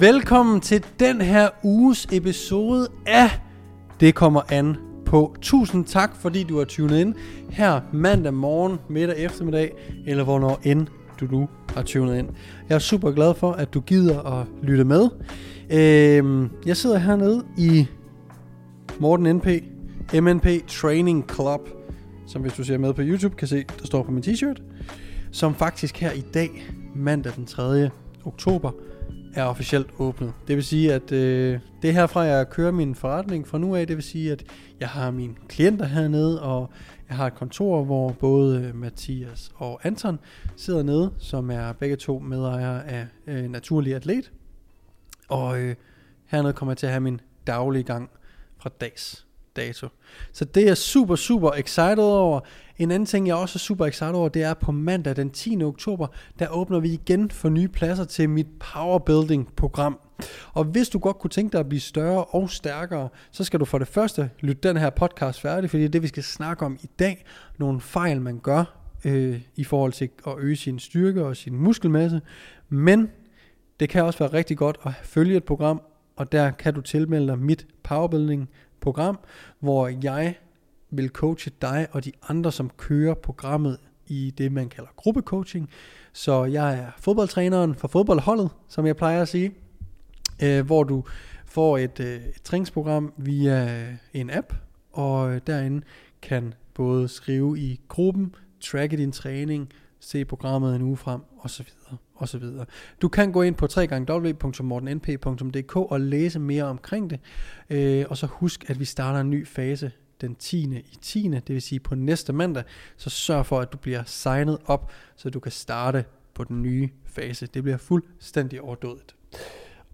Velkommen til den her uges episode af Det kommer an på. Tusind tak, fordi du har tunet ind her mandag morgen, middag eftermiddag, eller hvornår end du nu har tunet ind. Jeg er super glad for, at du gider at lytte med. Øhm, jeg sidder hernede i Morten NP, MNP Training Club, som hvis du ser med på YouTube, kan se, der står på min t-shirt, som faktisk her i dag, mandag den 3. oktober, er officielt åbnet. Det vil sige, at øh, det er herfra, jeg kører min forretning fra nu af. Det vil sige, at jeg har mine klienter hernede, og jeg har et kontor, hvor både øh, Mathias og Anton sidder nede, som er begge to medejere af øh, Naturlig Atlet. Og øh, hernede kommer jeg til at have min daglige gang fra dags dato. Så det er jeg super, super excited over. En anden ting, jeg også er super excited over, det er på mandag den 10. oktober, der åbner vi igen for nye pladser til mit Powerbuilding program. Og hvis du godt kunne tænke dig at blive større og stærkere, så skal du for det første lytte den her podcast færdig, fordi det er det, vi skal snakke om i dag. Nogle fejl, man gør øh, i forhold til at øge sin styrke og sin muskelmasse. Men det kan også være rigtig godt at følge et program, og der kan du tilmelde dig mit Powerbuilding program, hvor jeg vil coache dig og de andre, som kører programmet i det, man kalder gruppecoaching. Så jeg er fodboldtræneren for fodboldholdet, som jeg plejer at sige, øh, hvor du får et, øh, et træningsprogram via øh, en app, og øh, derinde kan både skrive i gruppen, tracke din træning, se programmet en uge frem, osv. osv. Du kan gå ind på www.mortennp.dk og læse mere omkring det, øh, og så husk, at vi starter en ny fase den 10. i 10. Det vil sige på næste mandag, så sørg for, at du bliver signet op, så du kan starte på den nye fase. Det bliver fuldstændig overdådigt.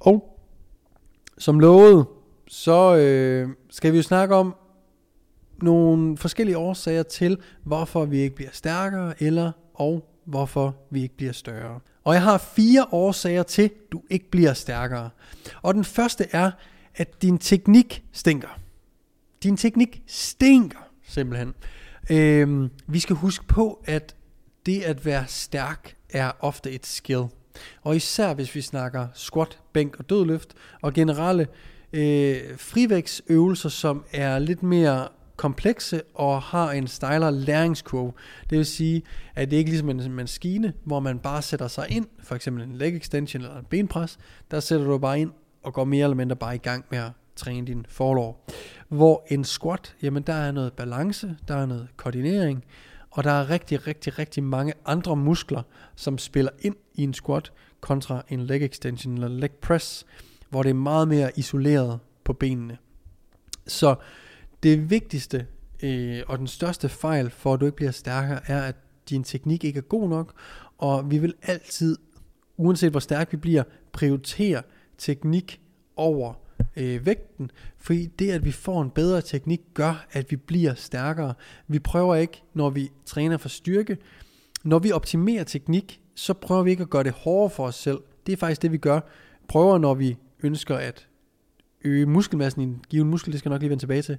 Og som lovet, så øh, skal vi jo snakke om nogle forskellige årsager til, hvorfor vi ikke bliver stærkere, eller og hvorfor vi ikke bliver større. Og jeg har fire årsager til, du ikke bliver stærkere. Og den første er, at din teknik stinker. Din teknik stinker simpelthen. Øhm, vi skal huske på, at det at være stærk er ofte et skill. Og især hvis vi snakker squat, bænk og dødløft, og generelle øh, frivægtsøvelser, som er lidt mere komplekse og har en stejlere læringskurve. Det vil sige, at det ikke er ligesom en maskine, hvor man bare sætter sig ind, for eksempel en leg extension eller en benpres, der sætter du bare ind og går mere eller mindre bare i gang med at træne din forlov. Hvor en squat, jamen der er noget balance, der er noget koordinering, og der er rigtig, rigtig, rigtig mange andre muskler, som spiller ind i en squat, kontra en leg extension eller leg press, hvor det er meget mere isoleret på benene. Så det vigtigste øh, og den største fejl for, at du ikke bliver stærkere, er, at din teknik ikke er god nok, og vi vil altid, uanset hvor stærk vi bliver, prioritere teknik over øh, vægten, fordi det, at vi får en bedre teknik, gør, at vi bliver stærkere. Vi prøver ikke, når vi træner for styrke, når vi optimerer teknik, så prøver vi ikke at gøre det hårdere for os selv. Det er faktisk det, vi gør. Prøver, når vi ønsker at øge muskelmassen i en given muskel, det skal jeg nok lige vende tilbage til.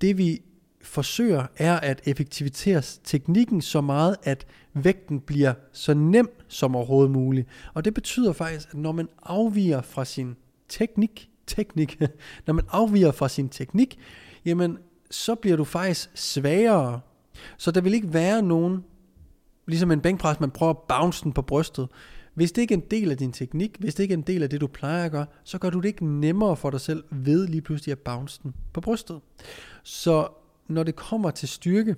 Det vi forsøger er at effektivisere teknikken så meget, at vægten bliver så nem som overhovedet muligt. Og det betyder faktisk, at når man afviger fra sin teknik, teknik, når man afviger fra sin teknik, jamen så bliver du faktisk svagere. Så der vil ikke være nogen, ligesom en bænkpres, man prøver at bounce den på brystet. Hvis det ikke er en del af din teknik, hvis det ikke er en del af det, du plejer at gøre, så gør du det ikke nemmere for dig selv ved lige pludselig at bounce den på brystet. Så når det kommer til styrke,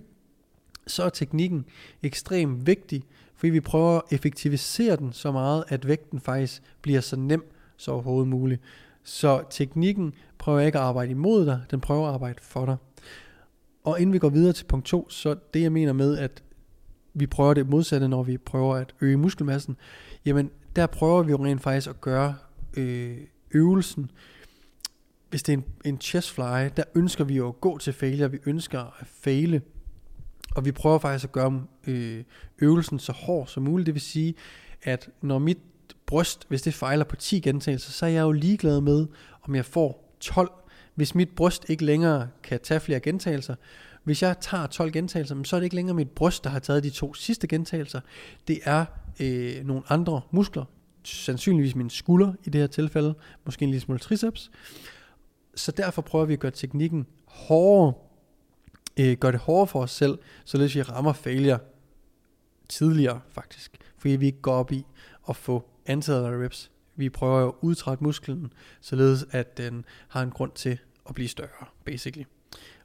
så er teknikken ekstremt vigtig, fordi vi prøver at effektivisere den så meget, at vægten faktisk bliver så nem så overhovedet muligt. Så teknikken prøver ikke at arbejde imod dig, den prøver at arbejde for dig. Og inden vi går videre til punkt 2, så det jeg mener med, at vi prøver det modsatte, når vi prøver at øge muskelmassen, jamen der prøver vi jo rent faktisk at gøre øh, øvelsen, hvis det er en, en chest fly, der ønsker vi jo at gå til failure, vi ønsker at faile, og vi prøver faktisk at gøre øh, øvelsen så hård som muligt, det vil sige, at når mit bryst, hvis det fejler på 10 gentagelser, så er jeg jo ligeglad med, om jeg får 12. Hvis mit bryst ikke længere kan tage flere gentagelser, hvis jeg tager 12 gentagelser, så er det ikke længere mit bryst, der har taget de to sidste gentagelser. Det er øh, nogle andre muskler, sandsynligvis min skulder i det her tilfælde, måske en lille smule triceps. Så derfor prøver vi at gøre teknikken hårdere, øh, gøre det hårdere for os selv, således vi rammer failure tidligere faktisk. Fordi vi ikke går op i at få antallet af reps. Vi prøver at udtrække musklen, således at den har en grund til at blive større, basically.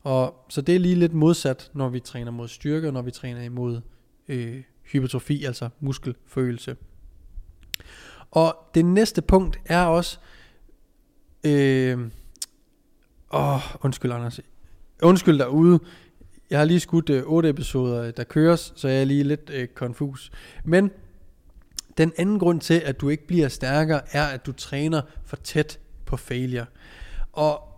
Og så det er lige lidt modsat, når vi træner mod styrke, og når vi træner imod øh, hypertrofi, altså muskelfølelse. Og det næste punkt er også, øh, åh, undskyld Anders, undskyld derude, jeg har lige skudt øh, 8 episoder, øh, der køres, så jeg er lige lidt øh, konfus. Men den anden grund til, at du ikke bliver stærkere, er, at du træner for tæt på failure. Og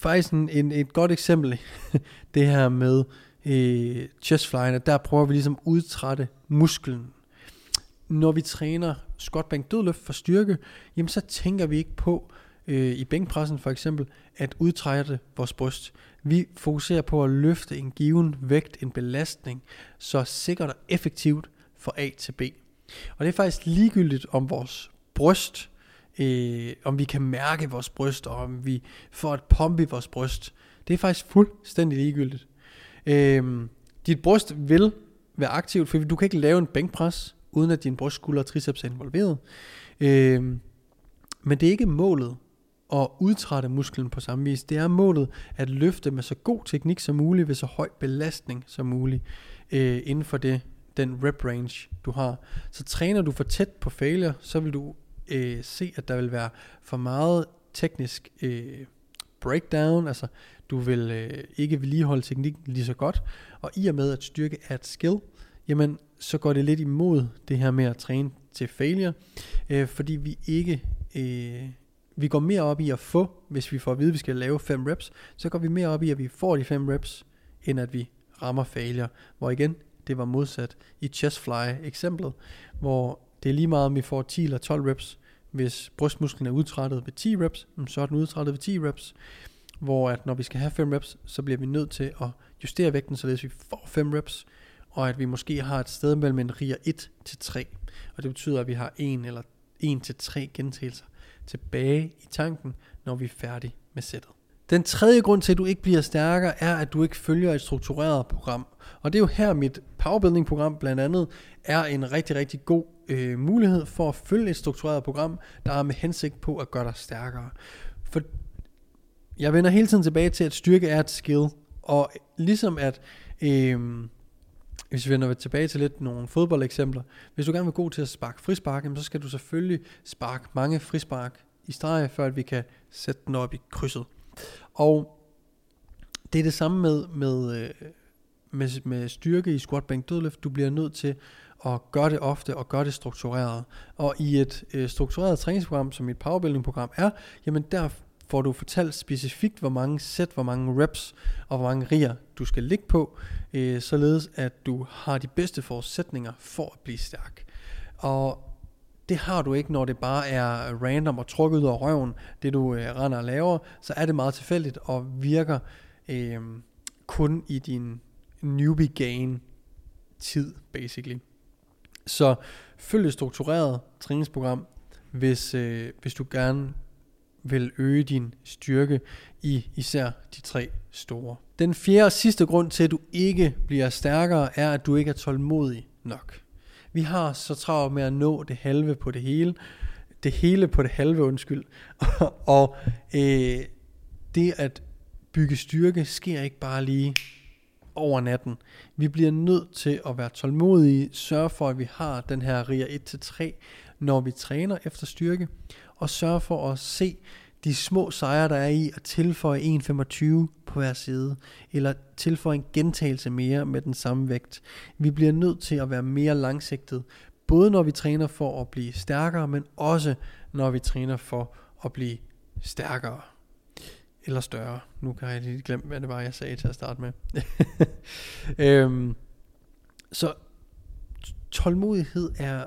faktisk en, en, et godt eksempel, det her med øh, chestflyene, der prøver vi ligesom at udtrætte musklen. Når vi træner squat dødløft for styrke, jamen så tænker vi ikke på, øh, i bænkpressen for eksempel, at udtrætte vores bryst. Vi fokuserer på at løfte en given vægt, en belastning, så sikkert og effektivt fra A til B. Og det er faktisk ligegyldigt om vores bryst, øh, om vi kan mærke vores bryst, og om vi får et pump i vores bryst. Det er faktisk fuldstændig ligegyldigt. Øh, dit bryst vil være aktivt, for du kan ikke lave en bænkpres, uden at din brystskulder og triceps er involveret. Øh, men det er ikke målet at udtrætte musklen på samme vis. Det er målet at løfte med så god teknik som muligt, ved så høj belastning som muligt, øh, inden for det, den rep range, du har. Så træner du for tæt på failure, så vil du øh, se, at der vil være for meget teknisk øh, breakdown, altså du vil øh, ikke vedligeholde teknikken lige så godt, og i og med at styrke er et skill, jamen så går det lidt imod det her med at træne til failure, øh, fordi vi ikke, øh, vi går mere op i at få, hvis vi får at vide, at vi skal lave 5 reps, så går vi mere op i, at vi får de 5 reps, end at vi rammer failure, hvor igen, det var modsat i chest fly eksemplet, hvor det er lige meget, om vi får 10 eller 12 reps. Hvis brystmusklen er udtrættet ved 10 reps, så er den udtrættet ved 10 reps. Hvor at når vi skal have 5 reps, så bliver vi nødt til at justere vægten, således vi får 5 reps, og at vi måske har et sted mellem en riger 1 til 3. Og det betyder, at vi har 1 eller 1 til 3 gentagelser tilbage i tanken, når vi er færdige med sættet. Den tredje grund til, at du ikke bliver stærkere, er, at du ikke følger et struktureret program. Og det er jo her, mit powerbuilding-program blandt andet er en rigtig, rigtig god øh, mulighed for at følge et struktureret program, der er med hensigt på at gøre dig stærkere. For jeg vender hele tiden tilbage til, at styrke er et skill. Og ligesom at, øh, hvis vi vender tilbage til lidt nogle fodboldeksempler, hvis du gerne vil god til at sparke frispark, så skal du selvfølgelig sparke mange frispark i streg, før at vi kan sætte den op i krydset. Og det er det samme med, med, øh, med, med styrke i squat bænk dødløft. Du bliver nødt til og gør det ofte og gør det struktureret. Og i et øh, struktureret træningsprogram, som et powerbuilding-program er, jamen der får du fortalt specifikt, hvor mange sæt, hvor mange reps og hvor mange riger du skal ligge på, øh, således at du har de bedste forudsætninger for at blive stærk. Og det har du ikke, når det bare er random og trukket ud af røven, det du øh, render og laver, så er det meget tilfældigt og virker øh, kun i din newbie gain tid, basically. Så følg et struktureret træningsprogram, hvis, øh, hvis du gerne vil øge din styrke i især de tre store. Den fjerde og sidste grund til, at du ikke bliver stærkere, er, at du ikke er tålmodig nok. Vi har så travlt med at nå det halve på det hele. Det hele på det halve, undskyld. og øh, det at bygge styrke sker ikke bare lige over natten. Vi bliver nødt til at være tålmodige, sørge for, at vi har den her RIA 1-3, når vi træner efter styrke, og sørge for at se de små sejre, der er i at tilføje 1,25 på hver side, eller tilføje en gentagelse mere med den samme vægt. Vi bliver nødt til at være mere langsigtet, både når vi træner for at blive stærkere, men også når vi træner for at blive stærkere. Eller større. Nu kan jeg lige glemme, hvad det var, jeg sagde til at starte med. øhm, så tålmodighed er,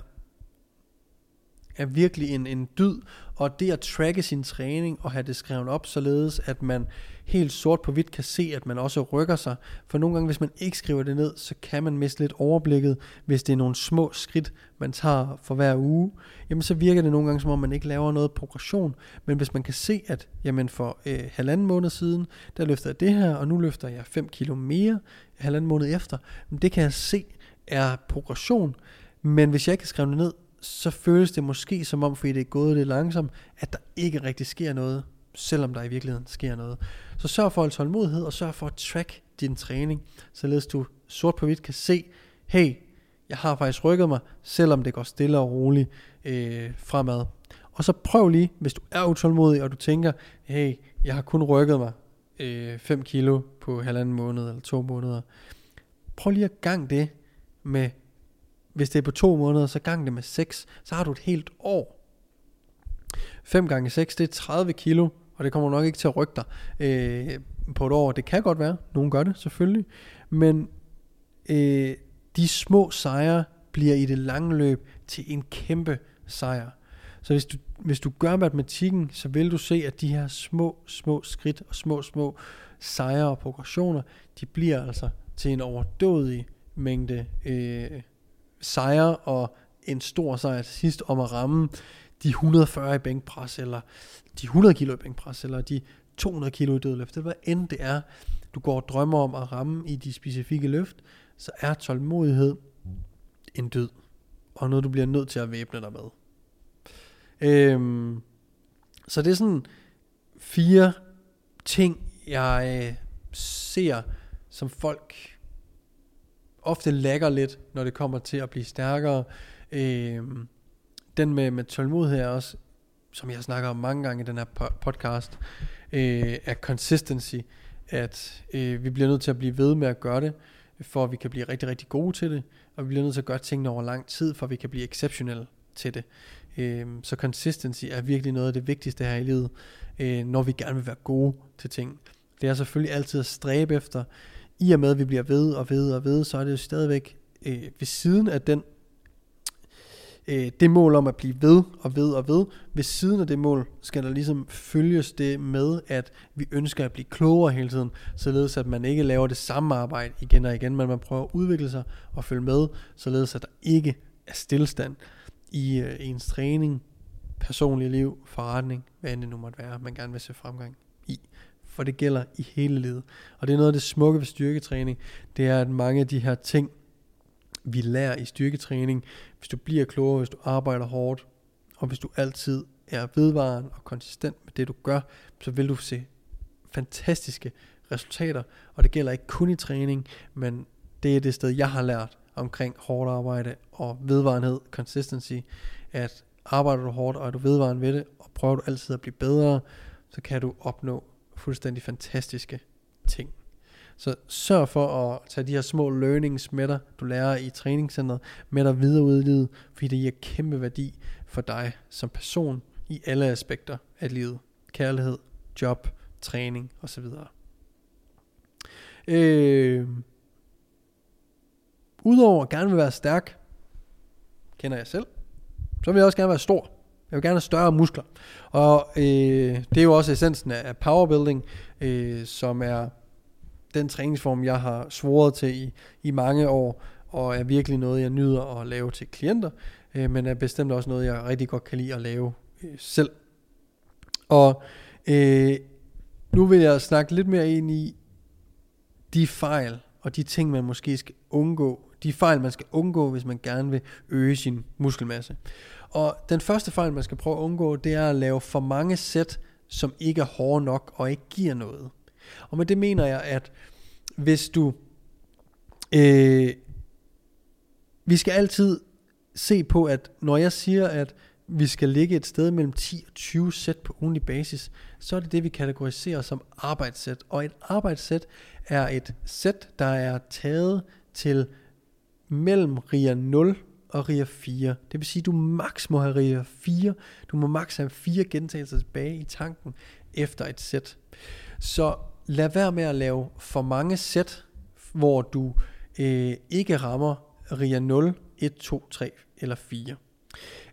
er virkelig en, en dyd, og det at tracke sin træning og have det skrevet op, således at man helt sort på hvidt kan se, at man også rykker sig. For nogle gange, hvis man ikke skriver det ned, så kan man miste lidt overblikket, hvis det er nogle små skridt, man tager for hver uge. Jamen så virker det nogle gange, som om man ikke laver noget progression. Men hvis man kan se, at jamen for øh, halvanden måned siden, der løfter jeg det her, og nu løfter jeg 5 kilo mere halvanden måned efter, det kan jeg se er progression. Men hvis jeg ikke kan skrive det ned, så føles det måske som om, fordi det er gået lidt langsomt, at der ikke rigtig sker noget, selvom der i virkeligheden sker noget. Så sørg for at holde tålmodighed, og sørg for at track din træning, således du sort på hvidt kan se, hey, jeg har faktisk rykket mig, selvom det går stille og roligt øh, fremad. Og så prøv lige, hvis du er utålmodig, og du tænker, hey, jeg har kun rykket mig øh, 5 kilo på halvanden måned eller to måneder. Prøv lige at gang det med hvis det er på to måneder, så gang det med 6, så har du et helt år. 5 gange 6, det er 30 kilo, og det kommer nok ikke til at rykke dig øh, på et år. Det kan godt være, nogen gør det selvfølgelig, men øh, de små sejre bliver i det lange løb til en kæmpe sejr. Så hvis du, hvis du gør matematikken, så vil du se, at de her små, små skridt og små, små sejre og progressioner, de bliver altså til en overdådig mængde øh, sejre og en stor sejr til sidst om at ramme de 140 i bænkpres, eller de 100 kilo i bænkpres, eller de 200 kilo i dødløft, eller hvad end det er, du går og drømmer om at ramme i de specifikke løft, så er tålmodighed en død, og noget du bliver nødt til at væbne dig med. Øhm, så det er sådan fire ting, jeg øh, ser, som folk ofte lægger lidt, når det kommer til at blive stærkere. Øh, den med, med tålmodighed er også, som jeg snakker om mange gange i den her podcast, øh, er consistency. At øh, vi bliver nødt til at blive ved med at gøre det, for at vi kan blive rigtig, rigtig gode til det. Og vi bliver nødt til at gøre tingene over lang tid, for at vi kan blive exceptionelle til det. Øh, så consistency er virkelig noget af det vigtigste her i livet, øh, når vi gerne vil være gode til ting. Det er selvfølgelig altid at stræbe efter, i og med at vi bliver ved og ved og ved, så er det jo stadigvæk øh, ved siden af den øh, det mål om at blive ved og ved og ved, ved siden af det mål skal der ligesom følges det med, at vi ønsker at blive klogere hele tiden, således at man ikke laver det samme arbejde igen og igen, men man prøver at udvikle sig og følge med, således at der ikke er stillstand i øh, ens træning, personlige liv, forretning, hvad end det nu måtte være, man gerne vil se fremgang i for det gælder i hele livet. Og det er noget af det smukke ved styrketræning, det er, at mange af de her ting, vi lærer i styrketræning, hvis du bliver klogere, hvis du arbejder hårdt, og hvis du altid er vedvarende og konsistent med det, du gør, så vil du se fantastiske resultater. Og det gælder ikke kun i træning, men det er det sted, jeg har lært omkring hårdt arbejde og vedvarenhed, consistency, at arbejder du hårdt, og er du vedvarende ved det, og prøver du altid at blive bedre, så kan du opnå fuldstændig fantastiske ting. Så sørg for at tage de her små learnings med dig, du lærer i træningscenteret, med dig videre ud i livet, fordi det giver kæmpe værdi for dig som person i alle aspekter af livet. Kærlighed, job, træning osv. Øh, Udover at gerne vil være stærk, kender jeg selv, så vil jeg også gerne være stor. Jeg vil gerne have større muskler. Og øh, det er jo også essensen af powerbuilding, øh, som er den træningsform, jeg har svoret til i, i mange år, og er virkelig noget, jeg nyder at lave til klienter, øh, men er bestemt også noget, jeg rigtig godt kan lide at lave øh, selv. Og øh, nu vil jeg snakke lidt mere ind i de fejl og de ting, man måske skal undgå. De fejl, man skal undgå, hvis man gerne vil øge sin muskelmasse. Og den første fejl, man skal prøve at undgå, det er at lave for mange sæt, som ikke er hårde nok og ikke giver noget. Og med det mener jeg, at hvis du... Øh, vi skal altid se på, at når jeg siger, at vi skal ligge et sted mellem 10 og 20 sæt på ugenlig basis, så er det det, vi kategoriserer som arbejdssæt. Og et arbejdssæt er et sæt, der er taget til mellem RIA 0 og RIA 4. Det vil sige, at du maks må have RIA 4. Du må maks have fire gentagelser tilbage i tanken efter et sæt. Så lad være med at lave for mange sæt, hvor du øh, ikke rammer RIA 0, 1, 2, 3 eller 4.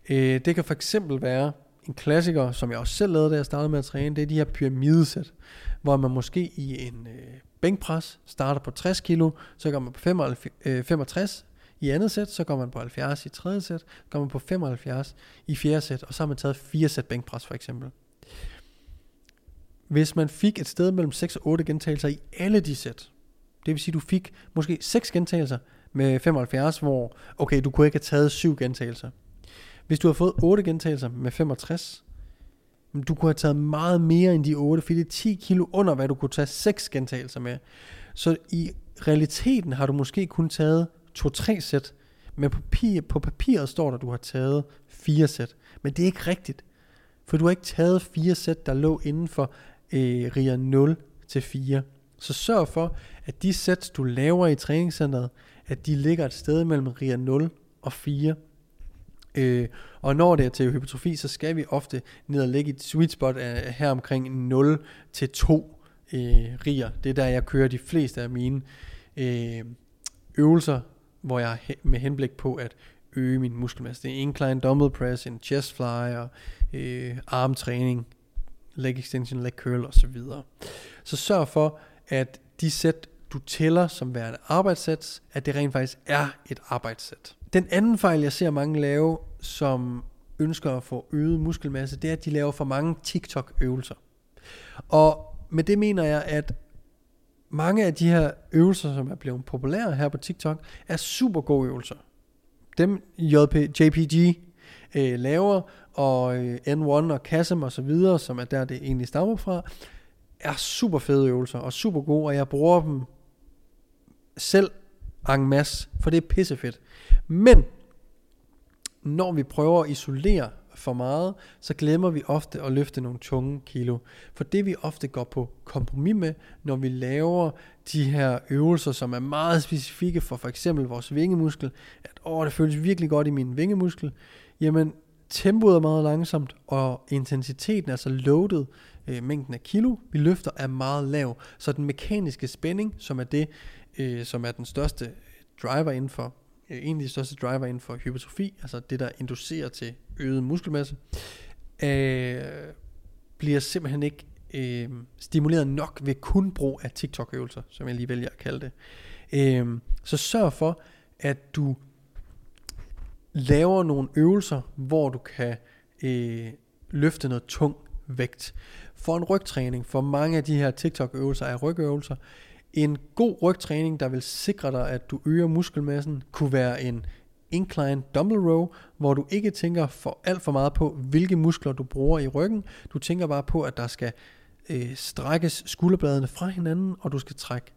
Øh, det kan for eksempel være en klassiker, som jeg også selv lavede, da jeg startede med at træne, det er de her pyramidesæt, hvor man måske i en øh, bænkpres starter på 60 kilo, så går man på 65, 65 øh, i andet sæt, så går man på 70 i tredje sæt, går man på 75 i fjerde sæt, og så har man taget fire sæt bænkpres for eksempel. Hvis man fik et sted mellem 6 og 8 gentagelser i alle de sæt, det vil sige, du fik måske 6 gentagelser med 75, hvor, okay, du kunne ikke have taget 7 gentagelser. Hvis du har fået 8 gentagelser med 65, du kunne have taget meget mere end de 8, fordi det er 10 kilo under, hvad du kunne tage 6 gentagelser med. Så i realiteten har du måske kun taget 2-3 sæt, men på, papir, på papiret står der, at du har taget 4 sæt. Men det er ikke rigtigt, for du har ikke taget 4 sæt, der lå inden for øh, RIA 0 til 4. Så sørg for, at de sæt, du laver i træningscenteret, at de ligger et sted mellem RIA 0 og 4. Øh, og når det er til hypertrofi, så skal vi ofte ned og lægge et sweet spot af, her omkring 0 til 2 øh, riger. Det er der, jeg kører de fleste af mine øh, øvelser, hvor jeg med henblik på at øge min muskelmasse. Det er incline dumbbell press, en chest fly og øh, armtræning, leg extension, leg curl osv. Så sørg for, at de sæt, du tæller som værende arbejdssæt, at det rent faktisk er et arbejdssæt. Den anden fejl, jeg ser mange lave, som ønsker at få øget muskelmasse, det er, at de laver for mange TikTok-øvelser. Og med det mener jeg, at mange af de her øvelser, som er blevet populære her på TikTok, er super gode øvelser. Dem JP, JPG øh, laver, og øh, N1 og Kasim og så videre, som er der, det egentlig stammer fra, er super fede øvelser og super gode, og jeg bruger dem selv en masse, for det er pissefedt. Men når vi prøver at isolere for meget, så glemmer vi ofte at løfte nogle tunge kilo. For det vi ofte går på kompromis med, når vi laver de her øvelser, som er meget specifikke for for eksempel vores vingemuskel, at åh, det føles virkelig godt i min vingemuskel, jamen tempoet er meget langsomt, og intensiteten, altså loaded, øh, mængden af kilo, vi løfter, er meget lav. Så den mekaniske spænding, som er det, øh, som er den største driver inden for Øh, en af de største driver inden for hypertrofi, altså det, der inducerer til øget muskelmasse, øh, bliver simpelthen ikke øh, stimuleret nok ved kun brug af TikTok-øvelser, som jeg lige vælger at kalde det. Øh, så sørg for, at du laver nogle øvelser, hvor du kan øh, løfte noget tung vægt. For en rygtræning, for mange af de her TikTok-øvelser er rygøvelser, en god rygtræning, der vil sikre dig, at du øger muskelmassen, kunne være en incline dumbbell row, hvor du ikke tænker for alt for meget på, hvilke muskler du bruger i ryggen. Du tænker bare på, at der skal øh, strækkes skulderbladene fra hinanden, og du skal trække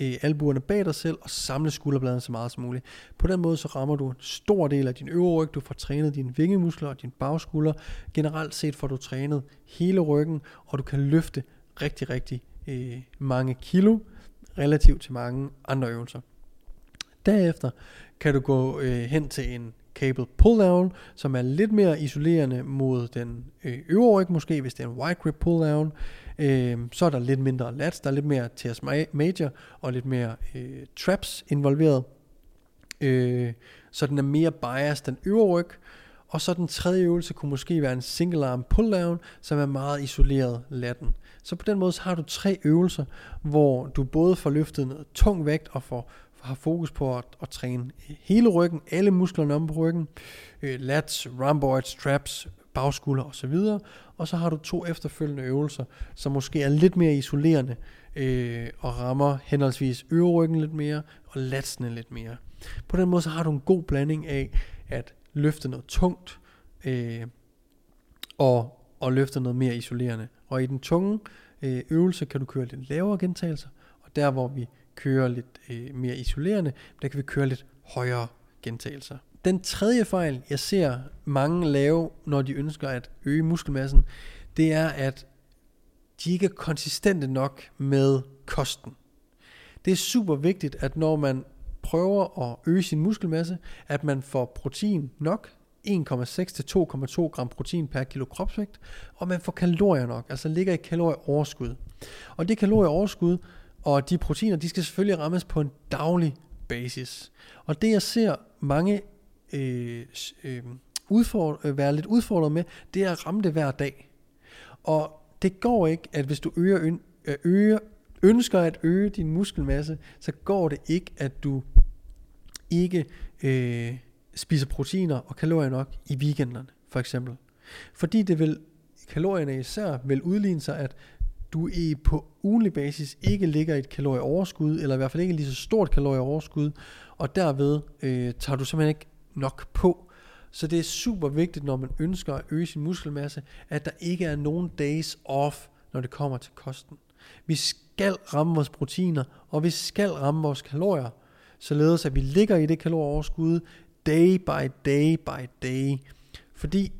øh, albuerne bag dig selv og samle skulderbladene så meget som muligt. På den måde så rammer du en stor del af din øvre ryg, du får trænet dine vingemuskler og din bagskulder. Generelt set får du trænet hele ryggen, og du kan løfte rigtig, rigtig øh, mange kilo relativt til mange andre øvelser. Derefter kan du gå øh, hen til en cable pull down, som er lidt mere isolerende mod den øh, øvre ryg måske, hvis det er en wide grip pull down. Øh, så er der lidt mindre lats, der er lidt mere TS major og lidt mere øh, traps involveret. Øh, så den er mere biased den øvre ryg. Og så den tredje øvelse kunne måske være en single arm pull down, som er meget isoleret latten. Så på den måde så har du tre øvelser, hvor du både får løftet noget tung vægt og får har fokus på at, at træne hele ryggen, alle musklerne om på ryggen, øh, lats, rhomboids, traps, bagskulder osv. Og så har du to efterfølgende øvelser, som måske er lidt mere isolerende øh, og rammer henholdsvis øverryggen lidt mere og latsene lidt mere. På den måde så har du en god blanding af at løfte noget tungt øh, og, og løfte noget mere isolerende. Og i den tunge øh, øvelse kan du køre lidt lavere gentagelser, og der hvor vi kører lidt øh, mere isolerende, der kan vi køre lidt højere gentagelser. Den tredje fejl, jeg ser mange lave, når de ønsker at øge muskelmassen, det er, at de ikke er konsistente nok med kosten. Det er super vigtigt, at når man prøver at øge sin muskelmasse, at man får protein nok, 1,6 til 2,2 gram protein per kilo kropsvægt, og man får kalorier nok, altså ligger i kalorieoverskud. Og det kalorieoverskud og de proteiner, de skal selvfølgelig rammes på en daglig basis. Og det jeg ser mange øh, øh, udfordre, øh, være lidt udfordret med, det er at ramme det hver dag. Og det går ikke, at hvis du øger, øh, øger, ønsker at øge din muskelmasse, så går det ikke, at du ikke øh, spiser proteiner og kalorier nok i weekenderne, for eksempel. Fordi det vil, kalorierne især vil udligne sig, at du i på ugenlig basis ikke ligger i et kalorieoverskud, eller i hvert fald ikke lige så stort kalorieoverskud, og derved øh, tager du simpelthen ikke nok på. Så det er super vigtigt, når man ønsker at øge sin muskelmasse, at der ikke er nogen days off, når det kommer til kosten. Vi skal ramme vores proteiner, og vi skal ramme vores kalorier, således at vi ligger i det kalorieoverskud day by day by day. Fordi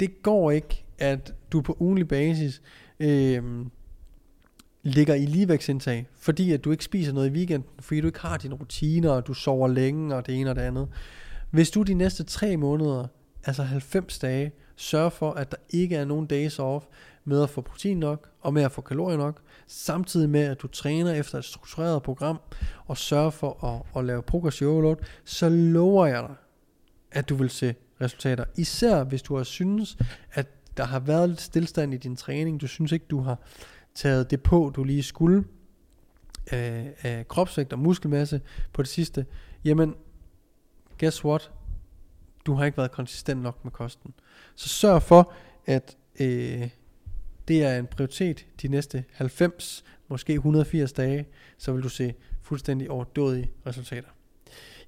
det går ikke, at du på ugenlig basis øh, ligger i ligevægtsindtag, fordi at du ikke spiser noget i weekenden, fordi du ikke har dine rutiner, og du sover længe, og det ene og det andet. Hvis du de næste tre måneder, altså 90 dage, sørger for, at der ikke er nogen days off med at få protein nok, og med at få kalorier nok, samtidig med, at du træner efter et struktureret program, og sørger for at, at lave progressiv overload, så lover jeg dig, at du vil se resultater. Især hvis du har synes, at der har været lidt stillstand i din træning, du synes ikke, du har taget det på, du lige skulle, af, af kropsvægt og muskelmasse på det sidste, jamen, guess what? Du har ikke været konsistent nok med kosten. Så sørg for, at øh, det er en prioritet de næste 90, måske 180 dage, så vil du se fuldstændig overdådige resultater.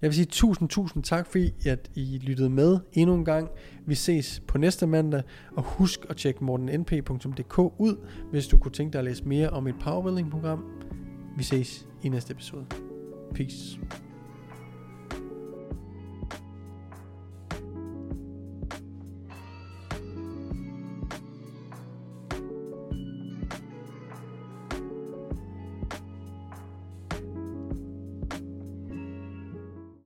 Jeg vil sige tusind, tusind tak, fordi at I lyttede med endnu en gang. Vi ses på næste mandag, og husk at tjekke mortennp.dk ud, hvis du kunne tænke dig at læse mere om et powerbuilding program. Vi ses i næste episode. Peace.